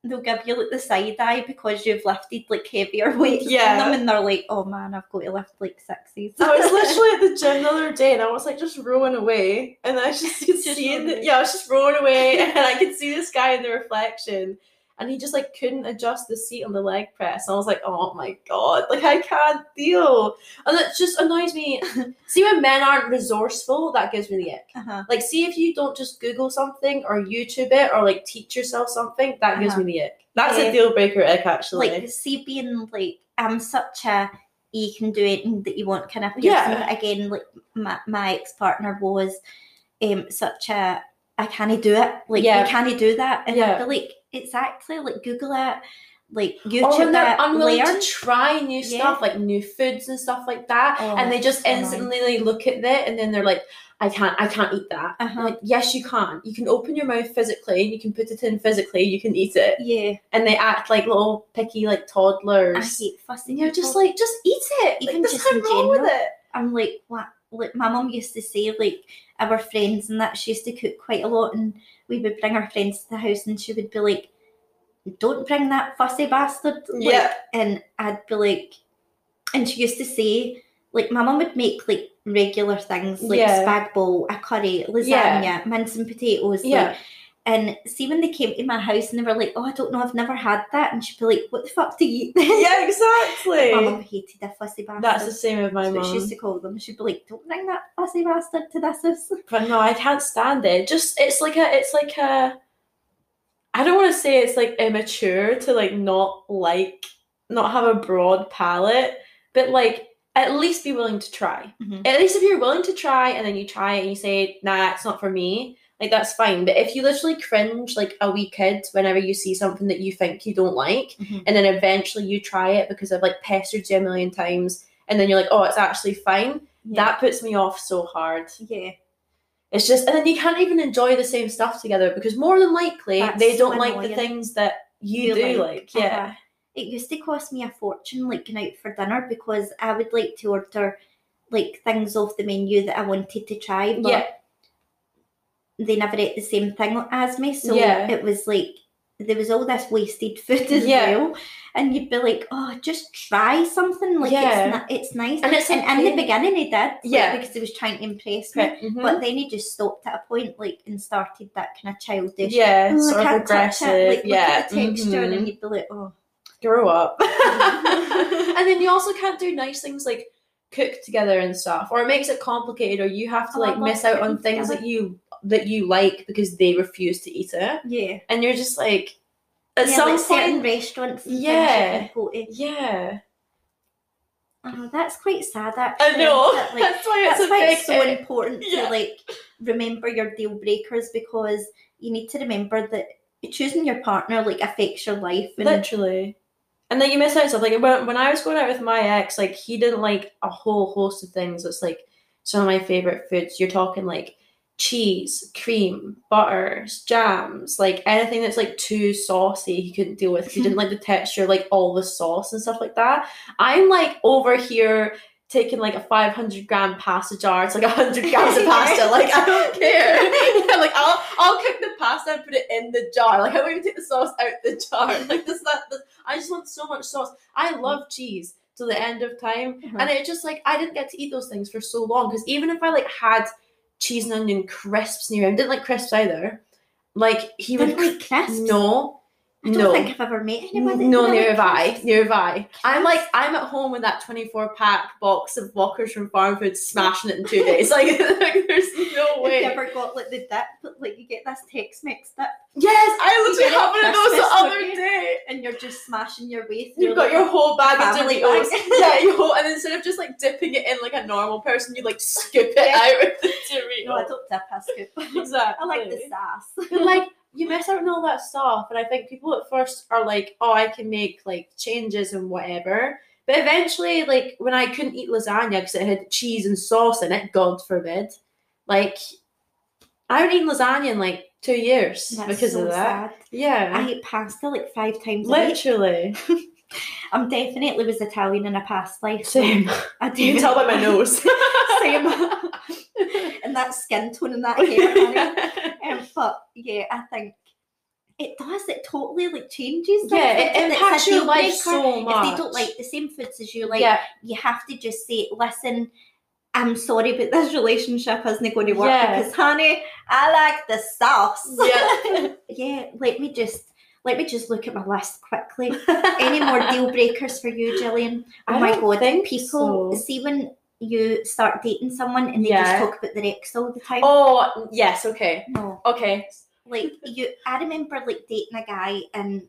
they'll give you like the side eye because you've lifted like heavier weights Yeah. than them and they're like oh man I've got to lift like sixties I was literally at the gym the other day and I was like just rowing away and I was just, Just seeing the, yeah I was just rowing away and I could see this guy in the reflection and he just like couldn't adjust the seat on the leg press and I was like oh my god like I can't deal and it just annoys me see when men aren't resourceful that gives me the ick uh-huh. like see if you don't just google something or youtube it or like teach yourself something that gives Uh-huh. me the ick that's Yeah. a deal breaker ick actually like see being like I'm such a you can do anything that you want kind of person Yeah. again like my, my ex-partner was um such a I can't do it like Yeah. you can't do that and Yeah. I'd be like exactly like google it like or YouTube they're unwilling to try new Yeah. stuff like new foods and stuff like that Oh, and they just instantly like, look at it and then they're like i can't i can't eat that Uh-huh. like yes you can you can open your mouth physically you can put it in physically you can eat it yeah and they act like little picky like toddlers I hate fussy and you're just like just eat it Even like, just in nothing wrong with general. it I'm like, what? Like my mum used to say, like our friends and that she used to cook quite a lot, and we would bring our friends to the house, and she would be like, "Don't bring that fussy bastard." Like, Yeah. and I'd be like, and she used to say, like my mum would make like regular things like Yeah. spag bowl, a curry, lasagna, mince and potatoes, Yeah. like, And see when they came to my house and they were like, "Oh, I don't know, I've never had that," and she'd be like, "What the fuck do you eat?" this?" yeah, exactly. My mum hated a fussy bastard. That's the same with my what she used to call them. She'd be like, "Don't bring that fussy bastard to this house." But no, I can't stand it. Just it's like a it's like a I don't want to say it's like immature to like not like not have a broad palate, but like at least be willing to try. Mhm. At least if you're willing to try and then you try it and you say, nah, it's not for me, like that's fine. But if you literally cringe like a wee kid whenever you see something that you think you don't like, Mhm. and then eventually you try it because I've like pestered you a million times, and then you're like, oh, it's actually fine. That puts me off so hard. yeah, It's just, and then you can't even enjoy the same stuff together because more than likely That's they don't so like the things that you, You do like, like. Yeah. uh-huh. it used to cost me a fortune like going out for dinner because I would like to order like things off the menu that I wanted to try, but Yeah. They never ate the same thing as me. So Yeah. it was like there was all this wasted food as Yeah. well. And you'd be like, oh, just try something. Like Yeah. it's, it's nice. And it's and in the beginning he did. like, Yeah. because he was trying to impress me. Mhm. But then he just stopped at a point like and started that kind of childish. yeah, "Oh, I sort of can't touch it," aggressive. Like, yeah. the texture, and mhm. then you'd be like, oh. grow up. and then you also can't do nice things like cook together and stuff, or it makes it complicated, or you have to Oh, like miss out on things together. that you that you like because they refuse to eat it, Yeah. and you're just like, at yeah, some like certain restaurants. Yeah. you can go to. yeah, Oh, that's quite sad actually. I know. that, like, that's why it's that's why it's so important Yeah. to like remember your deal breakers because you need to remember that choosing your partner like affects your life and literally. And then you miss out stuff. Like when, when I was going out with my ex, like he didn't like a whole host of things. It's like some of my favorite foods. You're talking like cheese, cream, butters, jams, like anything that's like too saucy. He couldn't deal with. He didn't like the texture, like all the sauce and stuff like that. I'm like over here taking like a 500 gram pasta jar. It's like 100 grams of pasta. Like I don't care. Yeah, like I'll I'll cook the pasta and put it in the jar. Like I won't even take the sauce out the jar. Like this that. This, I just want so much sauce. I love cheese to the end of time, Mhm. and it just like I didn't get to eat those things for so long because even if I like had cheese and onion crisps near him, didn't like crisps either. Like he would Didn't like crisps? no. I don't no. think I've ever met anybody. No, like have I. Near have I. I'm like, I'm at home with that 24 pack box of Walkers from Farm Food, smashing it in two days. Like, like there's no Have way. you ever got like the dip? Like you get this Tex Mex dip Yes, I literally had one of those the other day. and you're just smashing your way through. You've got like, your whole bag of Doritos. yeah, your whole, and instead of just like dipping it in like a normal person, you like scoop it Yeah. out with the Doritos. No, I don't dip. I scoop. Exactly. I like the sass. Like you miss out on all that stuff, and I think people at first are like, "Oh, I can make like changes and whatever." But eventually, like when I couldn't eat lasagna because it had cheese and sauce in it, God forbid, like I haven't eaten lasagna in like two years That's because so of that. sad. Yeah, I eat pasta like five times a week. literally. I'm definitely was Italian in a past life. Same. I do You can tell by my nose. Same. and that skin tone and that hair. honey. um, but yeah, I think it does. It totally like changes. yeah, it it's a impacts your life so much. If they don't like the same foods as you like, yeah, you have to just say, listen, I'm sorry, but this relationship isn't going to work Yeah. because, honey, I like the sauce. Yeah. yeah, let me just let me just look at my list quickly. Any more deal breakers for you, Jillian? Oh I my god, think people so. see when you start dating someone and they Yeah. just talk about their ex all the time. Oh yes, okay, No, okay. like you, I remember like dating a guy and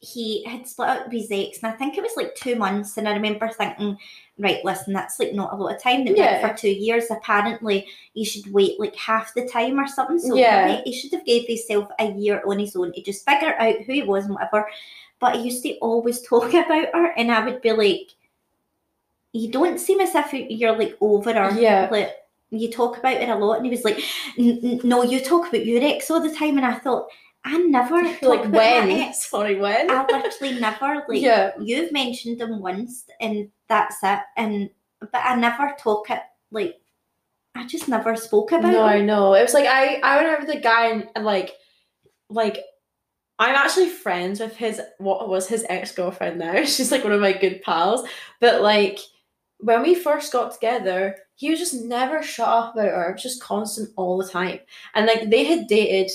he had split up with his ex, and I think it was like two months. And I remember thinking, right, listen, that's like not a lot of time. They Yeah. went for two years. Apparently, you should wait like half the time or something. So Yeah. he should have gave himself a year on his own to just figure out who he was and whatever. But he used to always talk about her, and I would be like, you don't seem as if you're like over her. Yeah. Like, you talk about it a lot, and he was like, "N- n- "No, you talk about your ex all the time," and I thought, I never talk like when? Sorry, when? I literally never like. yeah. You've mentioned them once, and that's it. And but I never talk it like. I just never spoke about No, I know. It was like I I remember the guy and, and like like I'm actually friends with his what was his ex girlfriend now. She's like one of my good pals. But like when we first got together, he was just never shut up about her. It was just constant all the time. And like they had dated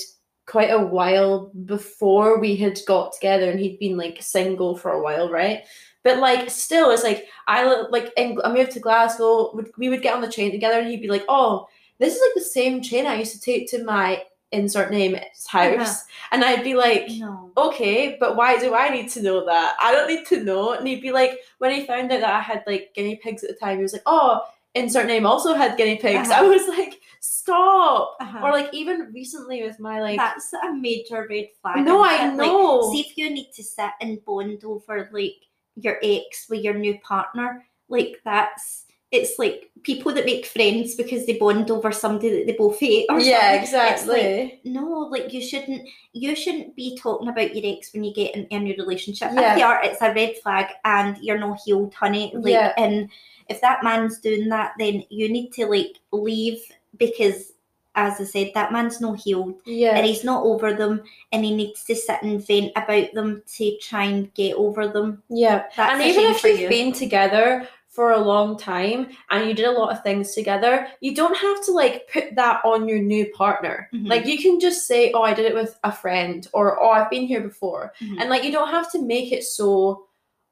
quite a while before we had got together, and he'd been like single for a while, right? But like, still, it's like I like in, I moved to Glasgow. We would get on the train together, and he'd be like, "Oh, this is like the same train I used to take to my insert name house," Uh-huh. and I'd be like, No. okay, but why do I need to know that? I don't need to know. And he'd be like, when he found out that I had like guinea pigs at the time, he was like, oh, insert name also had guinea pigs. Uh-huh. I was like, stop. Uh-huh. Or like even recently with my like, That's a major red flag. no, I it? Like, know. see if you need to sit and bond over like your ex with your new partner, like that's it's like people that make friends because they bond over somebody that they both hate. Or yeah, something. It's like, exactly. no, like you shouldn't you shouldn't be talking about your ex when you get in, in your relationship. Yeah. If you are, it's a red flag and you're not healed, honey. Like Yeah. and if that man's doing that then you need to like leave because as I said, that man's not healed yeah. and he's not over them and he needs to sit and vent about them to try and get over them. yeah. That's and even if you've you. been together for a long time and you did a lot of things together, you don't have to like put that on your new partner. Mhm. Like you can just say, "Oh, I did it with a friend," or "Oh, I've been here before," Mhm. and like you don't have to make it so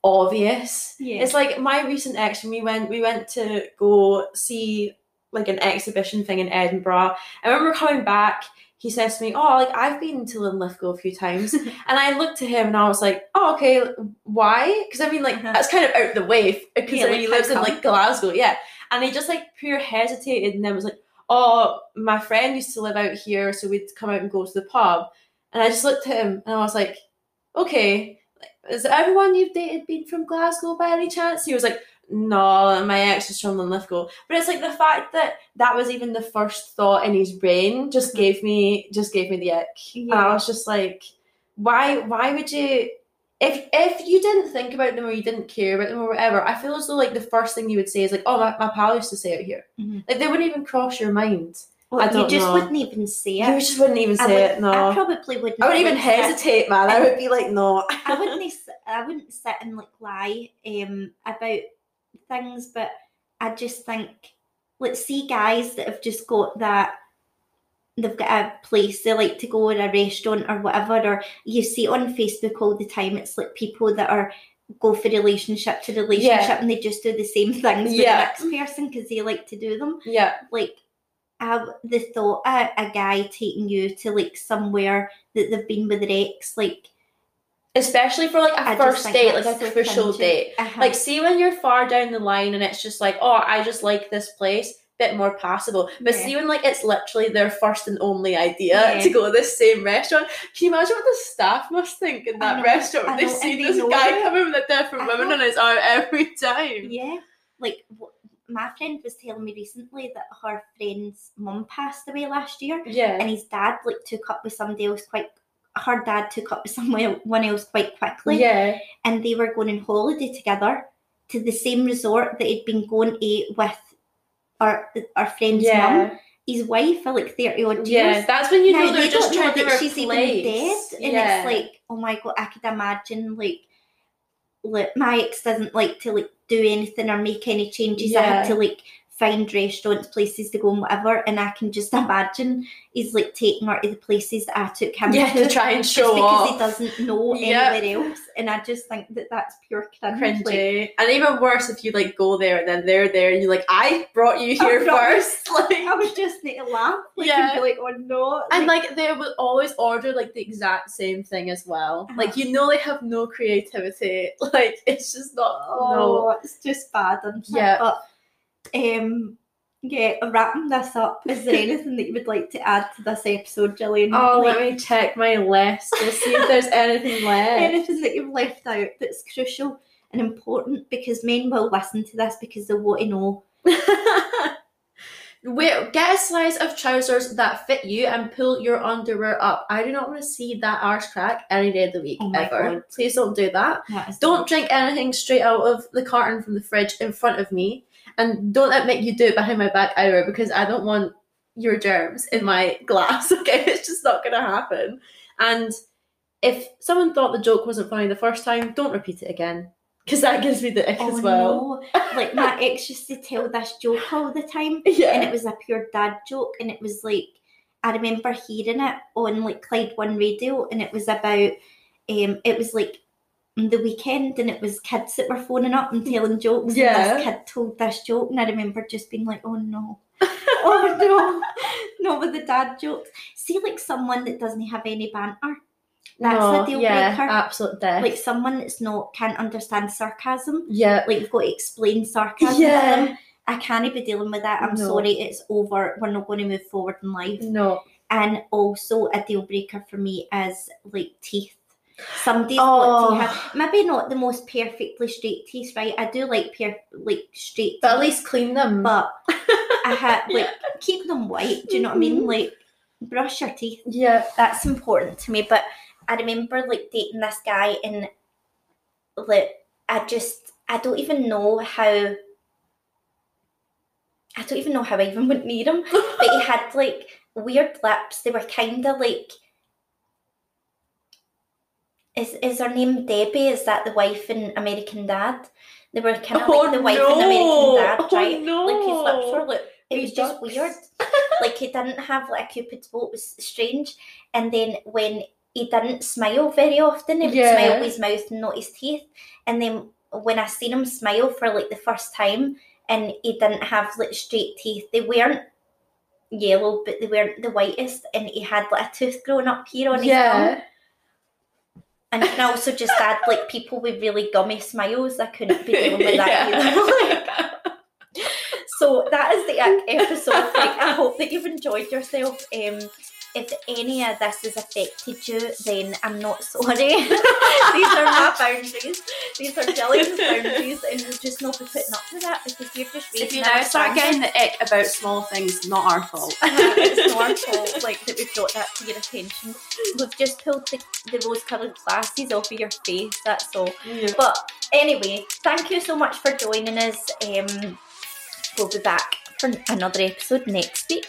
obvious. yeah. It's like my recent ex when we went we went to go see like an exhibition thing in Edinburgh. I remember coming back, he says to me, Oh, like I've been to Linlithgow a few times. and I looked at him and I was like, Oh, okay, why? Because I mean like Uh-huh. that's kind of out the way because Yeah, like, he lives in like Glasgow, yeah. And he just like pure hesitated and then was like, Oh, my friend used to live out here, so we'd come out and go to the pub. And I just looked at him and I was like, Okay, is everyone you've dated been from Glasgow by any chance? He was like, no, my ex is from Linlithgow. But it's like the fact that that was even the first thought in his brain just Mhm. gave me just gave me the ick. And I was just like, why why would you if if you didn't think about them or you didn't care about them or whatever, I feel as though like the first thing you would say is like, oh my, my pal used to say out here. Mhm. Like they wouldn't even cross your mind. Well, I you just know. wouldn't even say it. You just wouldn't even I say would- it, no. I probably wouldn't. I wouldn't even hesitate, man. I would be like, no. I wouldn't. I wouldn't sit and like lie um about things, but I just think let's see guys that have just got that. They've got a place they like to go in a restaurant or whatever, or you see on Facebook all the time. It's like people that are go for relationship to relationship and they just do the same things with Yeah. the next person because they like to do them yeah. like I, the thought a, a guy taking you to like somewhere that they've been with their ex, like Especially for like a I just first date, like that's a so official date. uh-huh. Like, see when you're far down the line and it's just like, oh, I just like this place, bit more passable. But Yeah. see when like it's literally their first and only idea Yeah. to go to this same restaurant. Can you imagine what the staff must think in that know, restaurant? I They see and they this guy it. coming with a different Uh-huh. woman on his arm every time. yeah, like wh- my friend was telling me recently that her friend's mum passed away last year, Yeah. and his dad like took up with somebody else quite. Her dad took up with someone else quite quickly, yeah. and they were going on holiday together to the same resort that he'd been going to with our our friend's mum. Yeah. His wife for like thirty odd years. Yeah. That's when you now, know they're you just know trying to that she's even dead, replace. and yeah. it's like, oh my god, I could imagine like, like my ex doesn't like to like do anything or make any changes. I had to like find restaurants, places to go, and whatever. And I can just imagine he's like taking her to the places that I took him yeah, to. to try and just show because off. he doesn't know Yep. anywhere else, and I just think that that's pure cringe. Like, cringy. and even worse if you like go there and then they're there and you're like, I brought you here brought you- first. Like I was just need to laugh, like, Yeah. and be like, oh no, and like they would always order like the exact same thing as well. Uh-huh. Like you know they have no creativity. Like it's just not Oh, it's just bad? Yeah. But um yeah, wrapping this up, is there anything that you would like to add to this episode, Jillian? Oh, Like, let me check my list to see if there's anything left. anything that you've left out that's crucial and important because men will listen to this because they want to know. Wait, get a size of trousers that fit you and pull your underwear up. I do not want to see that arse crack any day of the week Oh ever. God. Please don't do that. That Don't drink anything straight out of the carton from the fridge in front of me. And don't let make you do it behind my back either because I don't want your germs in my glass. Okay, it's just not gonna happen. And if someone thought the joke wasn't funny the first time, don't repeat it again. Because that gives me the ick Oh as well. no. Like my ex used to tell this joke all the time and it was a pure dad joke and it was like I remember hearing it on like Clyde One Radio, and it was about um, it was like the weekend, and it was kids that were phoning up and telling jokes. Yeah. and this kid told this joke, and I remember just being like, "Oh no." oh no, not with the dad jokes. See, like someone that doesn't have any banter. That's no, a deal yeah, breaker. absolute death. like someone that's not can't understand sarcasm. yeah, Like you've got to explain sarcasm Yeah. to them. I can't be dealing with that. I'm No. sorry, it's over. We're not going to move forward in life. no. And also a deal breaker for me is like teeth. Somebody's Oh. got to have maybe not the most perfectly straight teeth, right? I do like per like straight But at least clean them. but I had like Yeah. keep them white. Do you know what I mean? Mhm. Like brush your teeth. yeah, That's important to me. But I remember like dating this guy and like I just I don't even know how I don't even know how I even went near him. But he had like weird lips. They were kinda like is is her name Debbie? Is that the wife in American Dad? They were kind of oh, like the wife in American Dad, Oh, right? no. Like his lips were like it was just weird. like he didn't have like a cupid's bow. It was strange. And then when he didn't smile very often, he would Yeah. smile with his mouth and not his teeth. And then when I seen him smile for like the first time, and he didn't have like straight teeth, they weren't yellow, but they weren't the whitest, and he had like a tooth growing up here on his yeah. And you can also just add like people with really gummy smiles. I couldn't be dealing with that either. So that is the episode. Like, I hope that you've enjoyed yourself. Um, if any of this has affected you, then I'm not sorry. These are my boundaries. These are Jillian's boundaries, and you'll just not be putting up with that because you're just if you now start getting the ick about small things, not our fault. it's not our fault, like that we've brought that to your attention. We've just pulled the, the rose-coloured glasses off of your face. That's all. But anyway, thank you so much for joining us. Um, we'll be back for another episode next week.